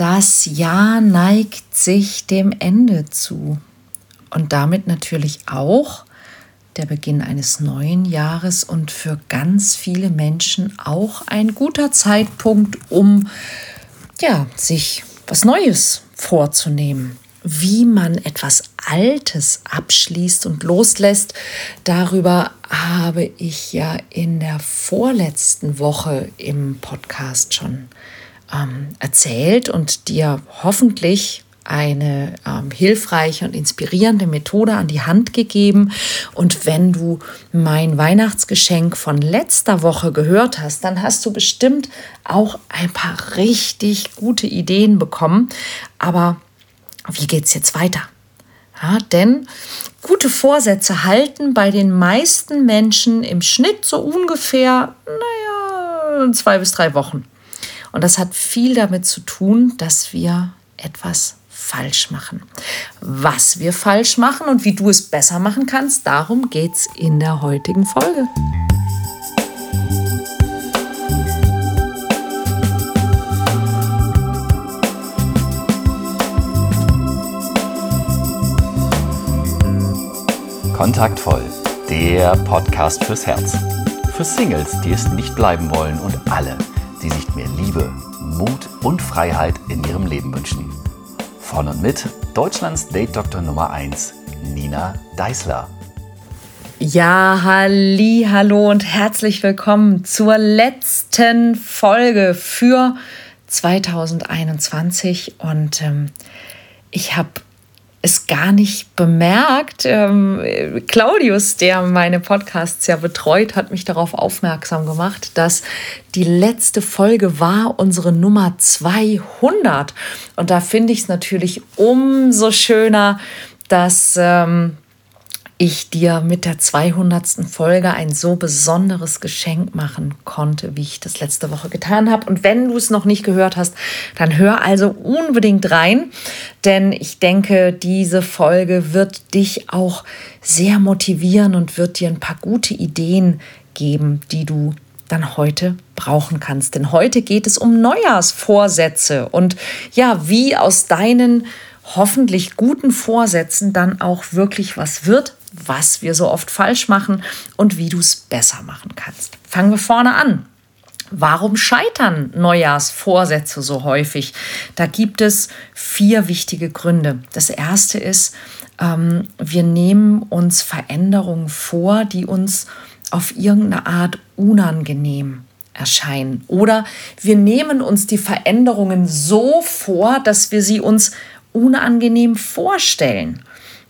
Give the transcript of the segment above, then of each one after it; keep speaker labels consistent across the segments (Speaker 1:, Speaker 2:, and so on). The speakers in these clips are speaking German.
Speaker 1: Das Jahr neigt sich dem Ende zu und damit natürlich auch der Beginn eines neuen Jahres und für ganz viele Menschen auch ein guter Zeitpunkt, um ja, sich was Neues vorzunehmen. Wie man etwas Altes abschließt und loslässt, darüber habe ich ja in der vorletzten Woche im Podcast schon ähm, erzählt und dir hoffentlich eine ähm, hilfreiche und inspirierende Methode an die Hand gegeben. Und wenn du mein Weihnachtsgeschenk von letzter Woche gehört hast, dann hast du bestimmt auch ein paar richtig gute Ideen bekommen. Aber wie geht es jetzt weiter? Ja, denn gute Vorsätze halten bei den meisten Menschen im Schnitt so ungefähr, naja, zwei bis drei Wochen. Und das hat viel damit zu tun, dass wir etwas falsch machen. Was wir falsch machen und wie du es besser machen kannst, darum geht es in der heutigen Folge.
Speaker 2: Kontaktvoll, der Podcast fürs Herz. Für Singles, die es nicht bleiben wollen und alle, die sich mehr Liebe, Mut und Freiheit in ihrem Leben wünschen. Von und mit Deutschlands Date-Doktor Nummer 1, Nina Deißler.
Speaker 1: Ja, halli, hallo und herzlich willkommen zur letzten Folge für 2021. Und ähm, ich habe es gar nicht bemerkt. Ähm, Claudius, der meine Podcasts ja betreut, hat mich darauf aufmerksam gemacht, dass die letzte Folge war unsere Nummer 200. Und da finde ich es natürlich umso schöner, dass ähm, ich dir mit der 200. Folge ein so besonderes Geschenk machen konnte, wie ich das letzte Woche getan habe. Und wenn du es noch nicht gehört hast, dann hör also unbedingt rein, denn ich denke, diese Folge wird dich auch sehr motivieren und wird dir ein paar gute Ideen geben, die du dann heute brauchen kannst. Denn heute geht es um Neujahrsvorsätze und ja, wie aus deinen hoffentlich guten Vorsätzen dann auch wirklich was wird, was wir so oft falsch machen und wie du es besser machen kannst. Fangen wir vorne an. Warum scheitern Neujahrsvorsätze so häufig? Da gibt es vier wichtige Gründe. Das erste ist, ähm, wir nehmen uns Veränderungen vor, die uns auf irgendeine Art unangenehm erscheinen. Oder wir nehmen uns die Veränderungen so vor, dass wir sie uns unangenehm vorstellen.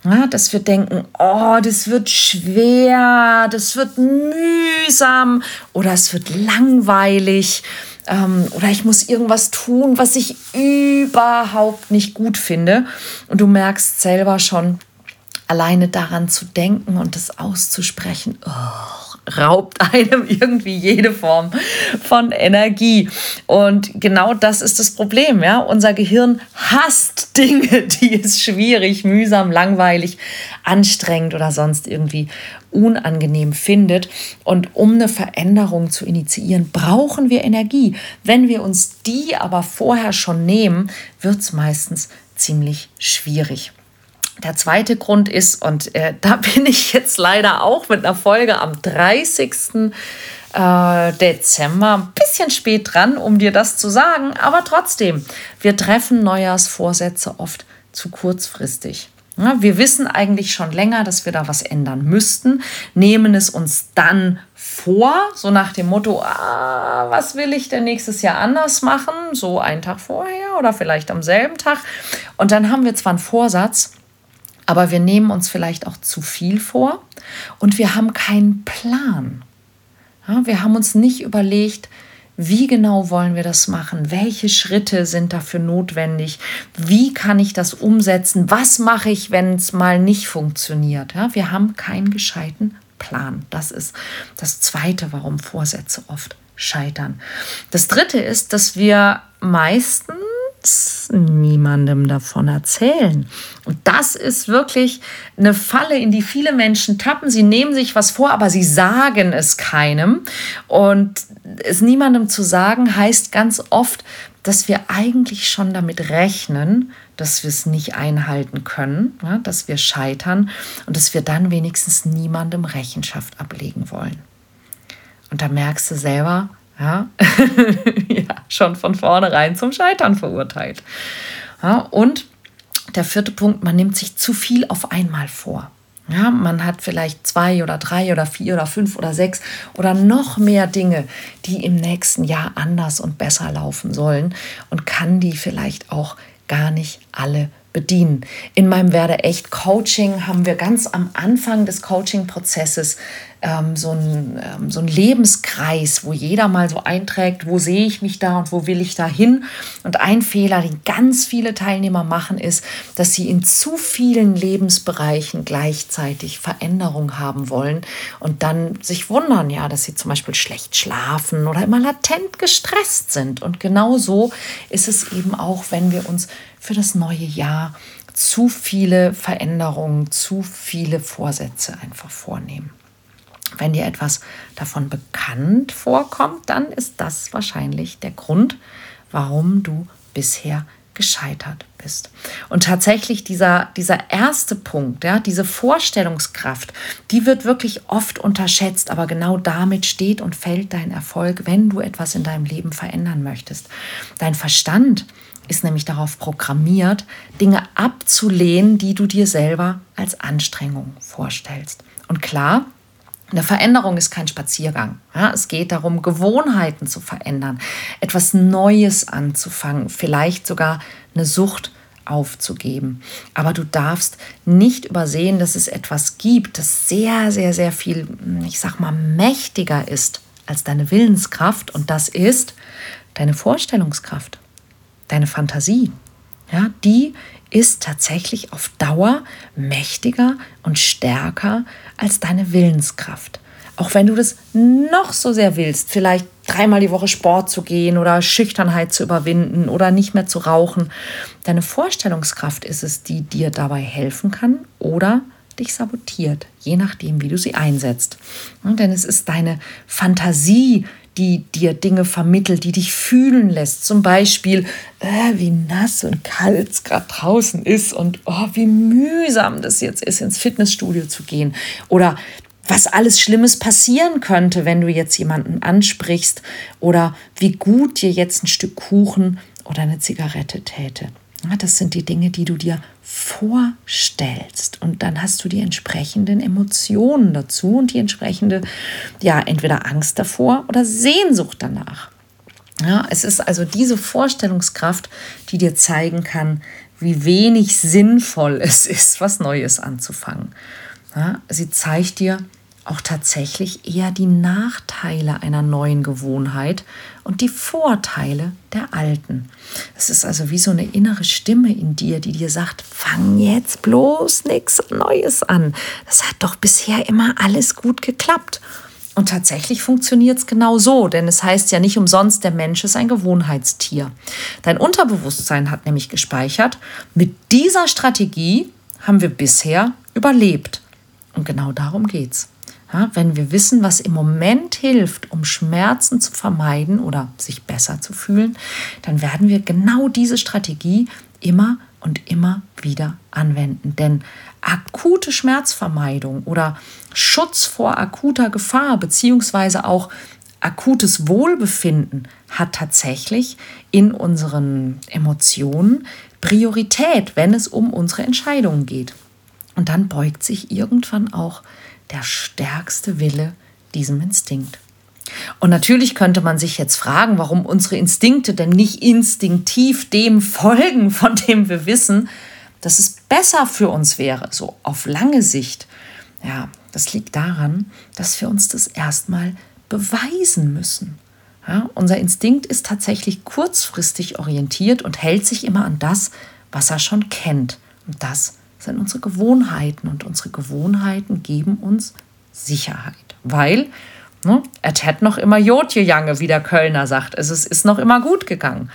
Speaker 1: Ja, dass wir denken, oh, das wird schwer, das wird mühsam oder es wird langweilig ähm, oder ich muss irgendwas tun, was ich überhaupt nicht gut finde. Und du merkst selber schon, alleine daran zu denken und das auszusprechen, oh, raubt einem irgendwie jede Form von Energie. Und genau das ist das Problem. Ja? Unser Gehirn hasst Dinge, die es schwierig, mühsam, langweilig, anstrengend oder sonst irgendwie unangenehm findet. Und um eine Veränderung zu initiieren, brauchen wir Energie. Wenn wir uns die aber vorher schon nehmen, wird es meistens ziemlich schwierig. Der zweite Grund ist, und äh, da bin ich jetzt leider auch mit einer Folge am 30. Äh, Dezember ein bisschen spät dran, um dir das zu sagen, aber trotzdem, wir treffen Neujahrsvorsätze oft zu kurzfristig. Wir wissen eigentlich schon länger, dass wir da was ändern müssten, nehmen es uns dann vor, so nach dem Motto, ah, was will ich denn nächstes Jahr anders machen, so einen Tag vorher oder vielleicht am selben Tag. Und dann haben wir zwar einen Vorsatz, aber wir nehmen uns vielleicht auch zu viel vor und wir haben keinen Plan. Ja, wir haben uns nicht überlegt, wie genau wollen wir das machen? Welche Schritte sind dafür notwendig? Wie kann ich das umsetzen? Was mache ich, wenn es mal nicht funktioniert? Ja, wir haben keinen gescheiten Plan. Das ist das Zweite, warum Vorsätze oft scheitern. Das Dritte ist, dass wir meistens niemandem davon erzählen. Und das ist wirklich eine Falle, in die viele Menschen tappen. Sie nehmen sich was vor, aber sie sagen es keinem. Und es niemandem zu sagen, heißt ganz oft, dass wir eigentlich schon damit rechnen, dass wir es nicht einhalten können, ja, dass wir scheitern und dass wir dann wenigstens niemandem Rechenschaft ablegen wollen. Und da merkst du selber, ja, ja schon von vornherein zum Scheitern verurteilt. Ja, und der vierte Punkt, man nimmt sich zu viel auf einmal vor. Ja, man hat vielleicht zwei oder drei oder vier oder fünf oder sechs oder noch mehr Dinge, die im nächsten Jahr anders und besser laufen sollen und kann die vielleicht auch gar nicht alle bedienen. In meinem Werde echt Coaching haben wir ganz am Anfang des Coaching-Prozesses ähm, so, ein, ähm, so ein Lebenskreis, wo jeder mal so einträgt, wo sehe ich mich da und wo will ich da hin. Und ein Fehler, den ganz viele Teilnehmer machen, ist, dass sie in zu vielen Lebensbereichen gleichzeitig Veränderung haben wollen und dann sich wundern, ja, dass sie zum Beispiel schlecht schlafen oder immer latent gestresst sind. Und genau so ist es eben auch, wenn wir uns für das neue Jahr zu viele Veränderungen, zu viele Vorsätze einfach vornehmen. Wenn dir etwas davon bekannt vorkommt, dann ist das wahrscheinlich der Grund, warum du bisher gescheitert bist. Und tatsächlich dieser, dieser erste Punkt, ja, diese Vorstellungskraft, die wird wirklich oft unterschätzt, aber genau damit steht und fällt dein Erfolg, wenn du etwas in deinem Leben verändern möchtest. Dein Verstand ist nämlich darauf programmiert, Dinge abzulehnen, die du dir selber als Anstrengung vorstellst. Und klar, eine Veränderung ist kein Spaziergang. Ja, es geht darum, Gewohnheiten zu verändern, etwas Neues anzufangen, vielleicht sogar eine Sucht aufzugeben. Aber du darfst nicht übersehen, dass es etwas gibt, das sehr, sehr, sehr viel, ich sag mal, mächtiger ist als deine Willenskraft. Und das ist deine Vorstellungskraft, deine Fantasie. Ja, die ist tatsächlich auf Dauer mächtiger und stärker als deine Willenskraft. Auch wenn du das noch so sehr willst, vielleicht dreimal die Woche Sport zu gehen oder Schüchternheit zu überwinden oder nicht mehr zu rauchen, deine Vorstellungskraft ist es, die dir dabei helfen kann oder dich sabotiert, je nachdem, wie du sie einsetzt. denn es ist deine Fantasie, die dir Dinge vermittelt, die dich fühlen lässt. Zum Beispiel, äh, wie nass und kalt es gerade draußen ist und oh, wie mühsam das jetzt ist, ins Fitnessstudio zu gehen. Oder was alles Schlimmes passieren könnte, wenn du jetzt jemanden ansprichst. Oder wie gut dir jetzt ein Stück Kuchen oder eine Zigarette täte. Das sind die Dinge, die du dir vorstellst. Und dann hast du die entsprechenden Emotionen dazu und die entsprechende, ja, entweder Angst davor oder Sehnsucht danach. Ja, es ist also diese Vorstellungskraft, die dir zeigen kann, wie wenig sinnvoll es ist, was Neues anzufangen. Ja, sie zeigt dir, auch tatsächlich eher die Nachteile einer neuen Gewohnheit und die Vorteile der alten. Es ist also wie so eine innere Stimme in dir, die dir sagt, fang jetzt bloß nichts Neues an. Das hat doch bisher immer alles gut geklappt. Und tatsächlich funktioniert es genau so, denn es heißt ja nicht umsonst, der Mensch ist ein Gewohnheitstier. Dein Unterbewusstsein hat nämlich gespeichert, mit dieser Strategie haben wir bisher überlebt. Und genau darum geht's. Ja, wenn wir wissen, was im Moment hilft, um Schmerzen zu vermeiden oder sich besser zu fühlen, dann werden wir genau diese Strategie immer und immer wieder anwenden. Denn akute Schmerzvermeidung oder Schutz vor akuter Gefahr beziehungsweise auch akutes Wohlbefinden hat tatsächlich in unseren Emotionen Priorität, wenn es um unsere Entscheidungen geht. Und dann beugt sich irgendwann auch der stärkste Wille diesem Instinkt. Und natürlich könnte man sich jetzt fragen, warum unsere Instinkte denn nicht instinktiv dem folgen, von dem wir wissen, dass es besser für uns wäre, so auf lange Sicht. Ja, das liegt daran, dass wir uns das erstmal beweisen müssen. Ja, unser Instinkt ist tatsächlich kurzfristig orientiert und hält sich immer an das, was er schon kennt. Und das sind unsere Gewohnheiten und unsere Gewohnheiten geben uns Sicherheit, weil ne, es hat noch immer Jodje Jange, wie der Kölner sagt. Also es ist noch immer gut gegangen.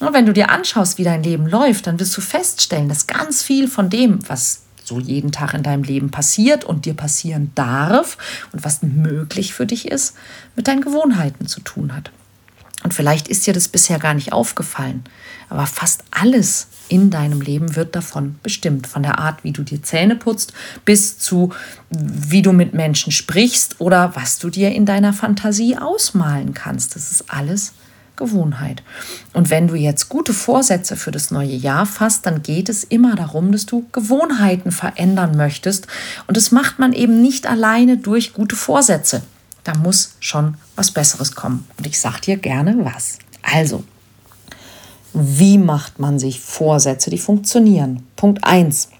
Speaker 1: Und wenn du dir anschaust, wie dein Leben läuft, dann wirst du feststellen, dass ganz viel von dem, was so jeden Tag in deinem Leben passiert und dir passieren darf und was möglich für dich ist, mit deinen Gewohnheiten zu tun hat. Und vielleicht ist dir das bisher gar nicht aufgefallen, aber fast alles in deinem Leben wird davon bestimmt. Von der Art, wie du dir Zähne putzt, bis zu, wie du mit Menschen sprichst oder was du dir in deiner Fantasie ausmalen kannst. Das ist alles Gewohnheit. Und wenn du jetzt gute Vorsätze für das neue Jahr fasst, dann geht es immer darum, dass du Gewohnheiten verändern möchtest. Und das macht man eben nicht alleine durch gute Vorsätze. Da muss schon was Besseres kommen. Und ich sage dir gerne was. Also, wie macht man sich Vorsätze, die funktionieren? Punkt 1.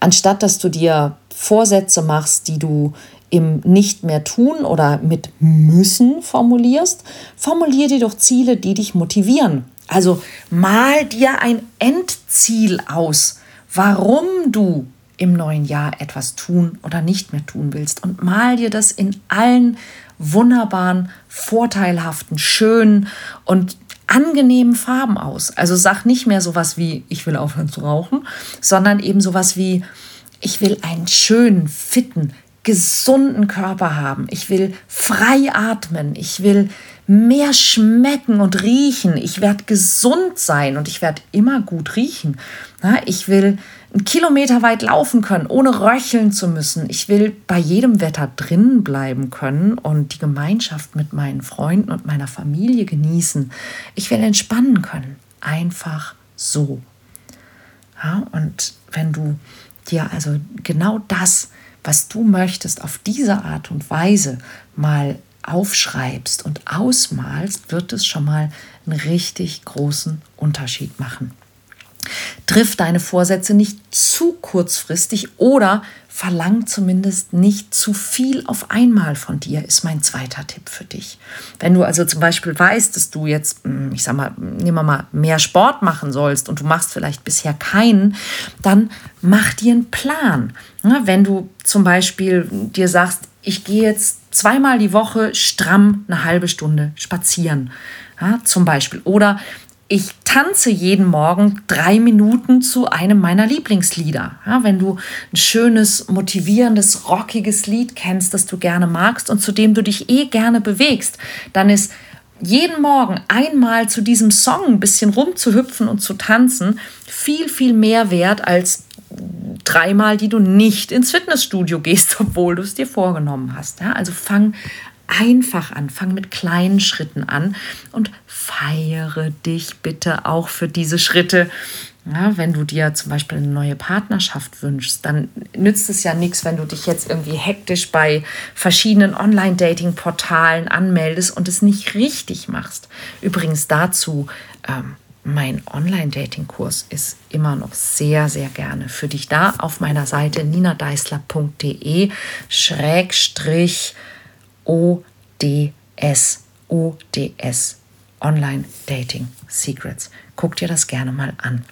Speaker 1: Anstatt dass du dir Vorsätze machst, die du im Nicht mehr tun oder mit müssen formulierst, formulier dir doch Ziele, die dich motivieren. Also mal dir ein Endziel aus, warum du im neuen Jahr etwas tun oder nicht mehr tun willst und mal dir das in allen wunderbaren, vorteilhaften, schönen und angenehmen Farben aus. Also sag nicht mehr sowas wie ich will aufhören zu rauchen, sondern eben sowas wie ich will einen schönen, fitten, gesunden Körper haben. Ich will frei atmen. Ich will mehr schmecken und riechen. Ich werde gesund sein und ich werde immer gut riechen. Ich will einen Kilometer weit laufen können, ohne röcheln zu müssen. Ich will bei jedem Wetter drinnen bleiben können und die Gemeinschaft mit meinen Freunden und meiner Familie genießen. Ich will entspannen können. Einfach so. Ja, und wenn du dir also genau das was du möchtest, auf diese Art und Weise mal aufschreibst und ausmalst, wird es schon mal einen richtig großen Unterschied machen. Triff deine Vorsätze nicht zu kurzfristig oder verlang zumindest nicht zu viel auf einmal von dir, ist mein zweiter Tipp für dich. Wenn du also zum Beispiel weißt, dass du jetzt, hm, ich sag mal, nehmen wir mal, mehr Sport machen sollst und du machst vielleicht bisher keinen, dann mach dir einen Plan. Wenn du zum Beispiel dir sagst, ich gehe jetzt zweimal die Woche stramm eine halbe Stunde spazieren, ja, zum Beispiel. Oder ich tanze jeden Morgen drei Minuten zu einem meiner Lieblingslieder. Ja, wenn du ein schönes, motivierendes, rockiges Lied kennst, das du gerne magst und zu dem du dich eh gerne bewegst, dann ist jeden Morgen einmal zu diesem Song ein bisschen rumzuhüpfen und zu tanzen viel, viel mehr wert als dreimal, die du nicht ins Fitnessstudio gehst, obwohl du es dir vorgenommen hast. Ja, also fang einfach an, fang mit kleinen Schritten an und feiere dich bitte auch für diese Schritte. Ja, wenn du dir zum Beispiel eine neue Partnerschaft wünschst, dann nützt es ja nichts, wenn du dich jetzt irgendwie hektisch bei verschiedenen Online-Dating-Portalen anmeldest und es nicht richtig machst. Übrigens dazu, ähm, mein Online-Dating-Kurs ist immer noch sehr, sehr gerne für dich da auf meiner Seite ninadeisler.de schrägstrich ODS. ODS. Online Dating Secrets. Guck dir das gerne mal an.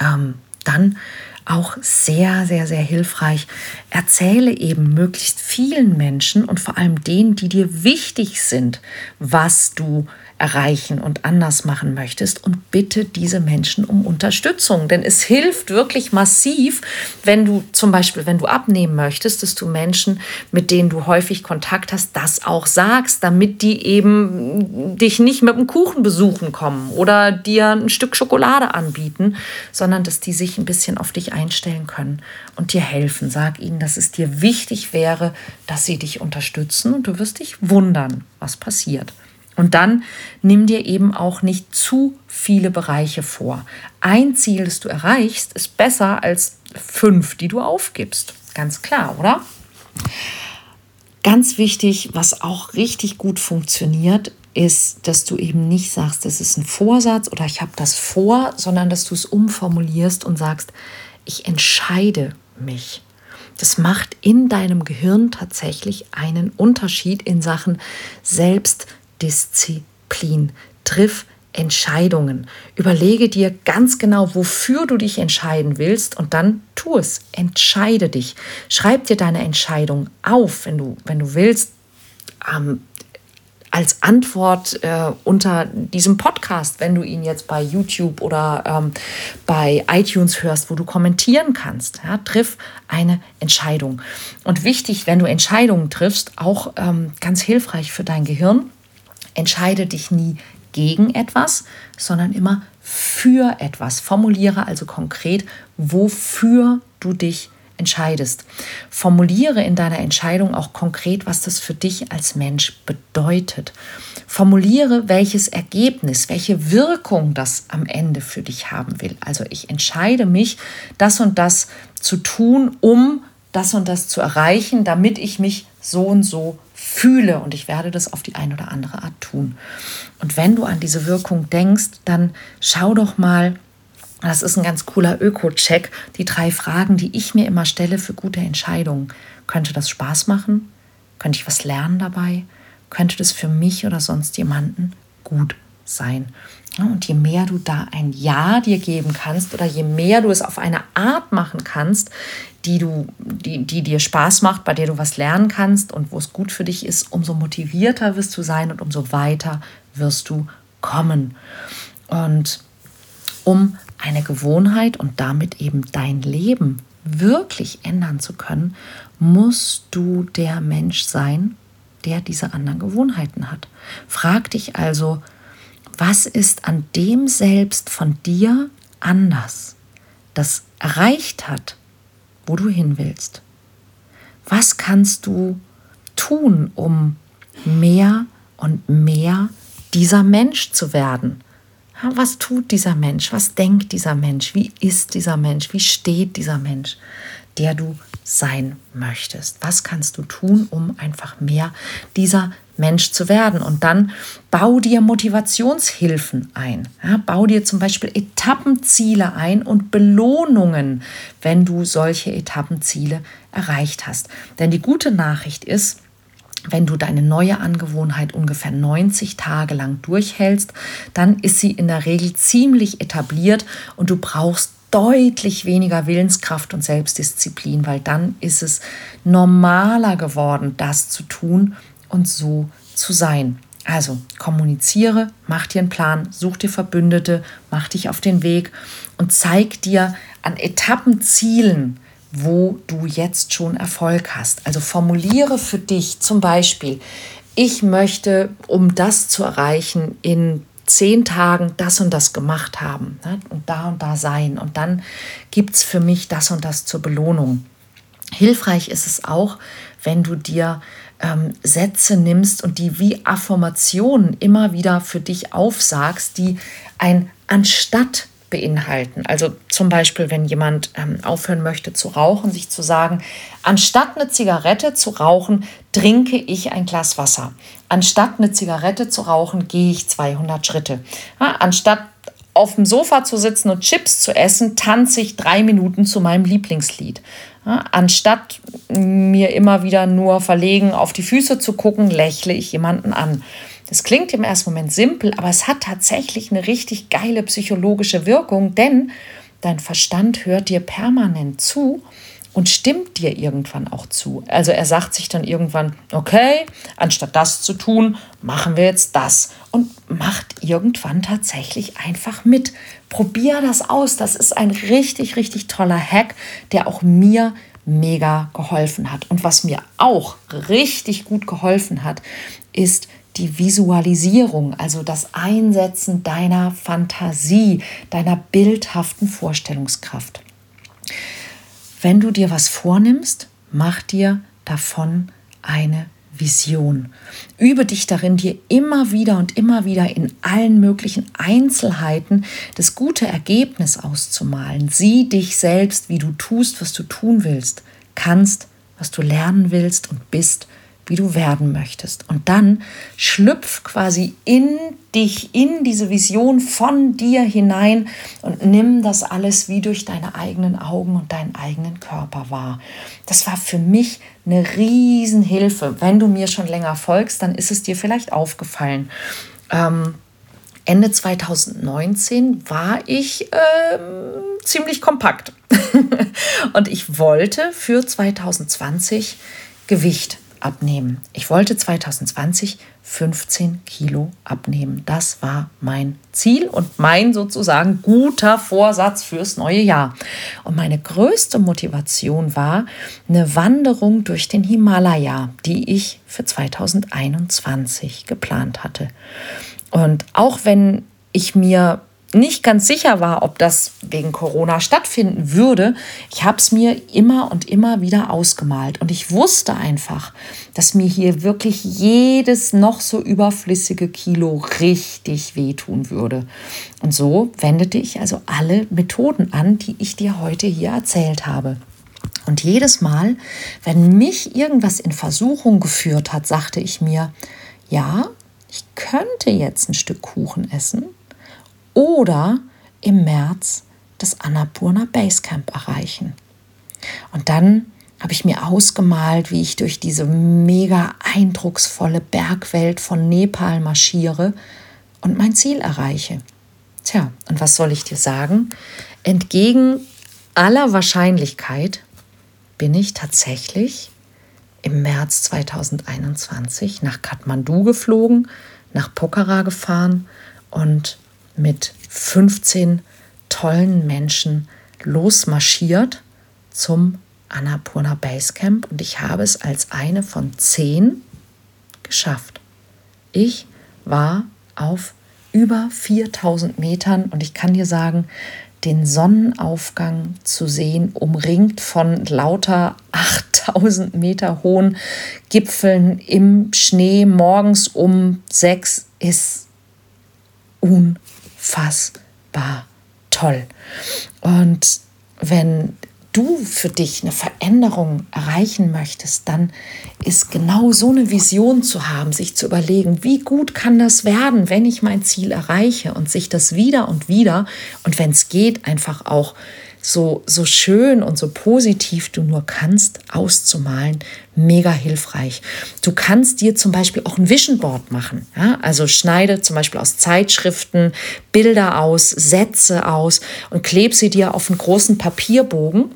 Speaker 1: Ähm, dann auch sehr, sehr, sehr hilfreich. Erzähle eben möglichst vielen Menschen und vor allem denen, die dir wichtig sind, was du erreichen und anders machen möchtest und bitte diese Menschen um Unterstützung. Denn es hilft wirklich massiv, wenn du zum Beispiel, wenn du abnehmen möchtest, dass du Menschen, mit denen du häufig Kontakt hast, das auch sagst, damit die eben dich nicht mit einem Kuchen besuchen kommen oder dir ein Stück Schokolade anbieten, sondern dass die sich ein bisschen auf dich einstellen können und dir helfen. Sag ihnen, dass es dir wichtig wäre, dass sie dich unterstützen und du wirst dich wundern, was passiert. Und dann nimm dir eben auch nicht zu viele Bereiche vor. Ein Ziel, das du erreichst, ist besser als fünf, die du aufgibst. Ganz klar, oder? Ganz wichtig, was auch richtig gut funktioniert, ist, dass du eben nicht sagst, das ist ein Vorsatz oder ich habe das vor, sondern dass du es umformulierst und sagst, ich entscheide mich. Das macht in deinem Gehirn tatsächlich einen Unterschied in Sachen Selbst Disziplin. Triff Entscheidungen. Überlege dir ganz genau, wofür du dich entscheiden willst und dann tu es. Entscheide dich. Schreib dir deine Entscheidung auf, wenn du, wenn du willst. Ähm, als Antwort äh, unter diesem Podcast, wenn du ihn jetzt bei YouTube oder ähm, bei iTunes hörst, wo du kommentieren kannst. Ja, triff eine Entscheidung. Und wichtig, wenn du Entscheidungen triffst, auch ähm, ganz hilfreich für dein Gehirn, Entscheide dich nie gegen etwas, sondern immer für etwas. Formuliere also konkret, wofür du dich entscheidest. Formuliere in deiner Entscheidung auch konkret, was das für dich als Mensch bedeutet. Formuliere, welches Ergebnis, welche Wirkung das am Ende für dich haben will. Also ich entscheide mich, das und das zu tun, um das und das zu erreichen, damit ich mich so und so fühle und ich werde das auf die eine oder andere Art tun. Und wenn du an diese Wirkung denkst, dann schau doch mal, das ist ein ganz cooler Öko-Check. Die drei Fragen, die ich mir immer stelle für gute Entscheidungen. Könnte das Spaß machen? Könnte ich was lernen dabei? Könnte das für mich oder sonst jemanden gut sein? Und je mehr du da ein Ja dir geben kannst oder je mehr du es auf eine Art machen kannst, die, du, die, die dir Spaß macht, bei der du was lernen kannst und wo es gut für dich ist, umso motivierter wirst du sein und umso weiter wirst du kommen. Und um eine Gewohnheit und damit eben dein Leben wirklich ändern zu können, musst du der Mensch sein, der diese anderen Gewohnheiten hat. Frag dich also, was ist an dem selbst von dir anders, das erreicht hat, wo du hin willst? Was kannst du tun, um mehr und mehr dieser Mensch zu werden? Was tut dieser Mensch? Was denkt dieser Mensch? Wie ist dieser Mensch? Wie steht dieser Mensch, der du sein möchtest? Was kannst du tun, um einfach mehr dieser Mensch zu werden? Und dann bau dir Motivationshilfen ein. Ja, bau dir zum Beispiel Etappenziele ein und Belohnungen, wenn du solche Etappenziele erreicht hast. Denn die gute Nachricht ist, wenn du deine neue Angewohnheit ungefähr 90 Tage lang durchhältst, dann ist sie in der Regel ziemlich etabliert und du brauchst deutlich weniger Willenskraft und Selbstdisziplin, weil dann ist es normaler geworden, das zu tun und so zu sein. Also kommuniziere, mach dir einen Plan, such dir Verbündete, mach dich auf den Weg und zeig dir an Etappenzielen, wo du jetzt schon Erfolg hast. Also formuliere für dich zum Beispiel, ich möchte, um das zu erreichen, in zehn Tagen das und das gemacht haben ne, und da und da sein. Und dann gibt es für mich das und das zur Belohnung. Hilfreich ist es auch, wenn du dir ähm, Sätze nimmst und die wie Affirmationen immer wieder für dich aufsagst, die ein anstatt beinhalten. Also zum Beispiel, wenn jemand ähm, aufhören möchte zu rauchen, sich zu sagen, anstatt eine Zigarette zu rauchen, trinke ich ein Glas Wasser. Anstatt eine Zigarette zu rauchen, gehe ich 200 Schritte. Ja, anstatt auf dem Sofa zu sitzen und Chips zu essen, tanze ich drei Minuten zu meinem Lieblingslied. Ja, anstatt mir immer wieder nur verlegen auf die Füße zu gucken, lächle ich jemanden an. Das klingt im ersten Moment simpel, aber es hat tatsächlich eine richtig geile psychologische Wirkung, denn dein Verstand hört dir permanent zu und stimmt dir irgendwann auch zu. Also er sagt sich dann irgendwann, okay, anstatt das zu tun, machen wir jetzt das und macht irgendwann tatsächlich einfach mit. Probier das aus. Das ist ein richtig, richtig toller Hack, der auch mir mega geholfen hat. Und was mir auch richtig gut geholfen hat, ist die Visualisierung, also das Einsetzen deiner Fantasie, deiner bildhaften Vorstellungskraft. Wenn du dir was vornimmst, mach dir davon eine Vision. Übe dich darin, dir immer wieder und immer wieder in allen möglichen Einzelheiten das gute Ergebnis auszumalen. Sieh dich selbst, wie du tust, was du tun willst, kannst, was du lernen willst und bist wie du werden möchtest. Und dann schlüpf quasi in dich, in diese Vision von dir hinein und nimm das alles wie durch deine eigenen Augen und deinen eigenen Körper wahr. Das war für mich eine Riesenhilfe. Wenn du mir schon länger folgst, dann ist es dir vielleicht aufgefallen. Ähm, Ende 2019 war ich ähm, ziemlich kompakt. und ich wollte für 2020 Gewicht abnehmen. Ich wollte 2020 15 Kilo abnehmen. Das war mein Ziel und mein sozusagen guter Vorsatz fürs neue Jahr. Und meine größte Motivation war eine Wanderung durch den Himalaya, die ich für 2021 geplant hatte. Und auch wenn ich mir nicht ganz sicher war, ob das wegen Corona stattfinden würde, ich habe es mir immer und immer wieder ausgemalt. Und ich wusste einfach, dass mir hier wirklich jedes noch so überflüssige Kilo richtig wehtun würde. Und so wendete ich also alle Methoden an, die ich dir heute hier erzählt habe. Und jedes Mal, wenn mich irgendwas in Versuchung geführt hat, sagte ich mir, ja, ich könnte jetzt ein Stück Kuchen essen oder im März das Annapurna Basecamp erreichen. Und dann habe ich mir ausgemalt, wie ich durch diese mega eindrucksvolle Bergwelt von Nepal marschiere und mein Ziel erreiche. Tja, und was soll ich dir sagen? Entgegen aller Wahrscheinlichkeit bin ich tatsächlich im März 2021 nach Kathmandu geflogen, nach Pokhara gefahren und mit 15 tollen Menschen losmarschiert zum Annapurna Basecamp und ich habe es als eine von zehn geschafft. Ich war auf über 4000 Metern und ich kann dir sagen, den Sonnenaufgang zu sehen, umringt von lauter 8000 Meter hohen Gipfeln im Schnee morgens um sechs, ist unfassbar unfassbar toll. Und wenn du für dich eine Veränderung erreichen möchtest, dann ist genau so eine Vision zu haben, sich zu überlegen, wie gut kann das werden, wenn ich mein Ziel erreiche und sich das wieder und wieder und wenn es geht, einfach auch so, so schön und so positiv du nur kannst, auszumalen, mega hilfreich. Du kannst dir zum Beispiel auch ein Vision Board machen. Ja? Also schneide zum Beispiel aus Zeitschriften Bilder aus, Sätze aus und kleb sie dir auf einen großen Papierbogen.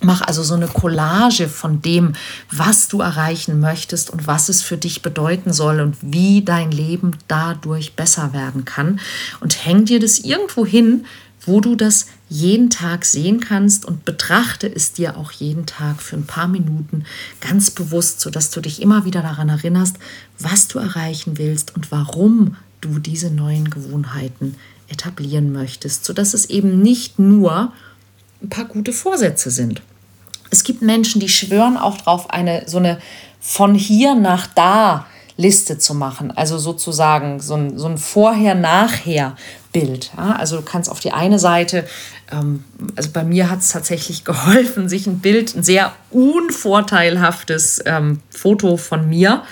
Speaker 1: Mach also so eine Collage von dem, was du erreichen möchtest und was es für dich bedeuten soll und wie dein Leben dadurch besser werden kann. Und häng dir das irgendwo hin, wo du das jeden Tag sehen kannst und betrachte es dir auch jeden Tag für ein paar Minuten ganz bewusst, sodass du dich immer wieder daran erinnerst, was du erreichen willst und warum du diese neuen Gewohnheiten etablieren möchtest, sodass es eben nicht nur ein paar gute Vorsätze sind. Es gibt Menschen, die schwören auch darauf, eine so eine von hier nach da Liste zu machen. Also sozusagen so ein, so ein Vorher-Nachher-Bild. Ja? Also du kannst auf die eine Seite, ähm, also bei mir hat es tatsächlich geholfen, sich ein Bild, ein sehr unvorteilhaftes ähm, Foto von mir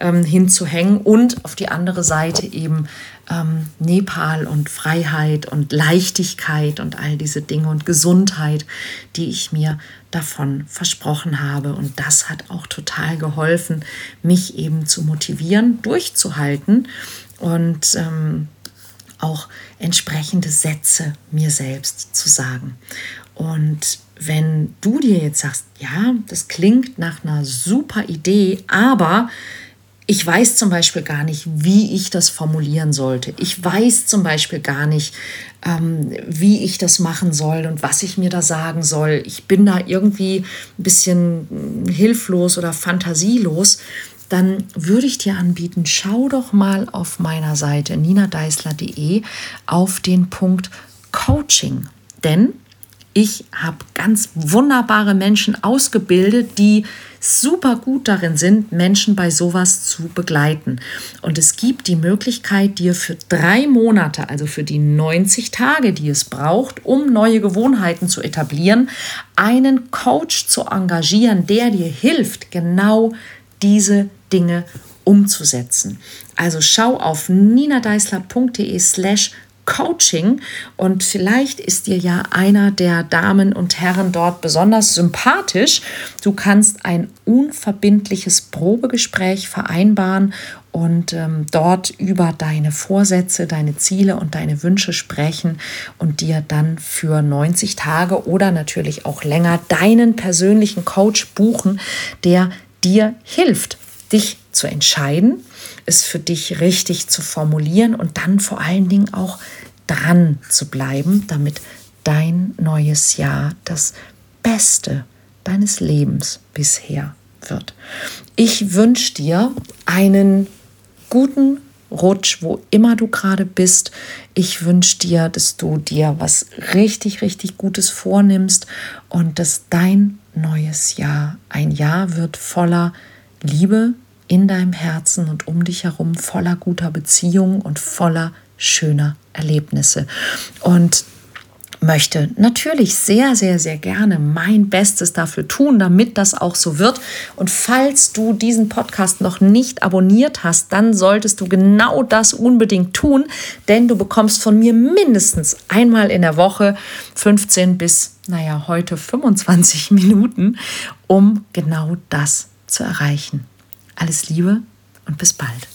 Speaker 1: ähm, hinzuhängen und auf die andere Seite eben ähm, Nepal und Freiheit und Leichtigkeit und all diese Dinge und Gesundheit, die ich mir davon versprochen habe. Und das hat auch total geholfen, mich eben zu motivieren, durchzuhalten und ähm, auch entsprechende Sätze mir selbst zu sagen. Und wenn du dir jetzt sagst, ja, das klingt nach einer super Idee, aber ich weiß zum Beispiel gar nicht, wie ich das formulieren sollte. Ich weiß zum Beispiel gar nicht, ähm, wie ich das machen soll und was ich mir da sagen soll. Ich bin da irgendwie ein bisschen hm, hilflos oder fantasielos. Dann würde ich dir anbieten, schau doch mal auf meiner Seite ninadeisler.de auf den Punkt Coaching. Denn ich habe ganz wunderbare Menschen ausgebildet, die super gut darin sind, Menschen bei sowas zu begleiten. Und es gibt die Möglichkeit, dir für drei Monate, also für die 90 Tage, die es braucht, um neue Gewohnheiten zu etablieren, einen Coach zu engagieren, der dir hilft, genau diese Dinge umzusetzen. Also schau auf ninadeisler.de slash Coaching und vielleicht ist dir ja einer der Damen und Herren dort besonders sympathisch. Du kannst ein unverbindliches Probegespräch vereinbaren und ähm, dort über deine Vorsätze, deine Ziele und deine Wünsche sprechen und dir dann für 90 Tage oder natürlich auch länger deinen persönlichen Coach buchen, der dir hilft dich zu entscheiden, es für dich richtig zu formulieren und dann vor allen Dingen auch dran zu bleiben, damit dein neues Jahr das Beste deines Lebens bisher wird. Ich wünsche dir einen guten Rutsch, wo immer du gerade bist. Ich wünsche dir, dass du dir was richtig, richtig Gutes vornimmst und dass dein neues Jahr ein Jahr wird voller Liebe in deinem Herzen und um dich herum, voller guter Beziehungen und voller schöner Erlebnisse. Und möchte natürlich sehr, sehr, sehr gerne mein Bestes dafür tun, damit das auch so wird. Und falls du diesen Podcast noch nicht abonniert hast, dann solltest du genau das unbedingt tun, denn du bekommst von mir mindestens einmal in der Woche 15 bis, naja, heute 25 Minuten, um genau das zu erreichen. Alles Liebe und bis bald.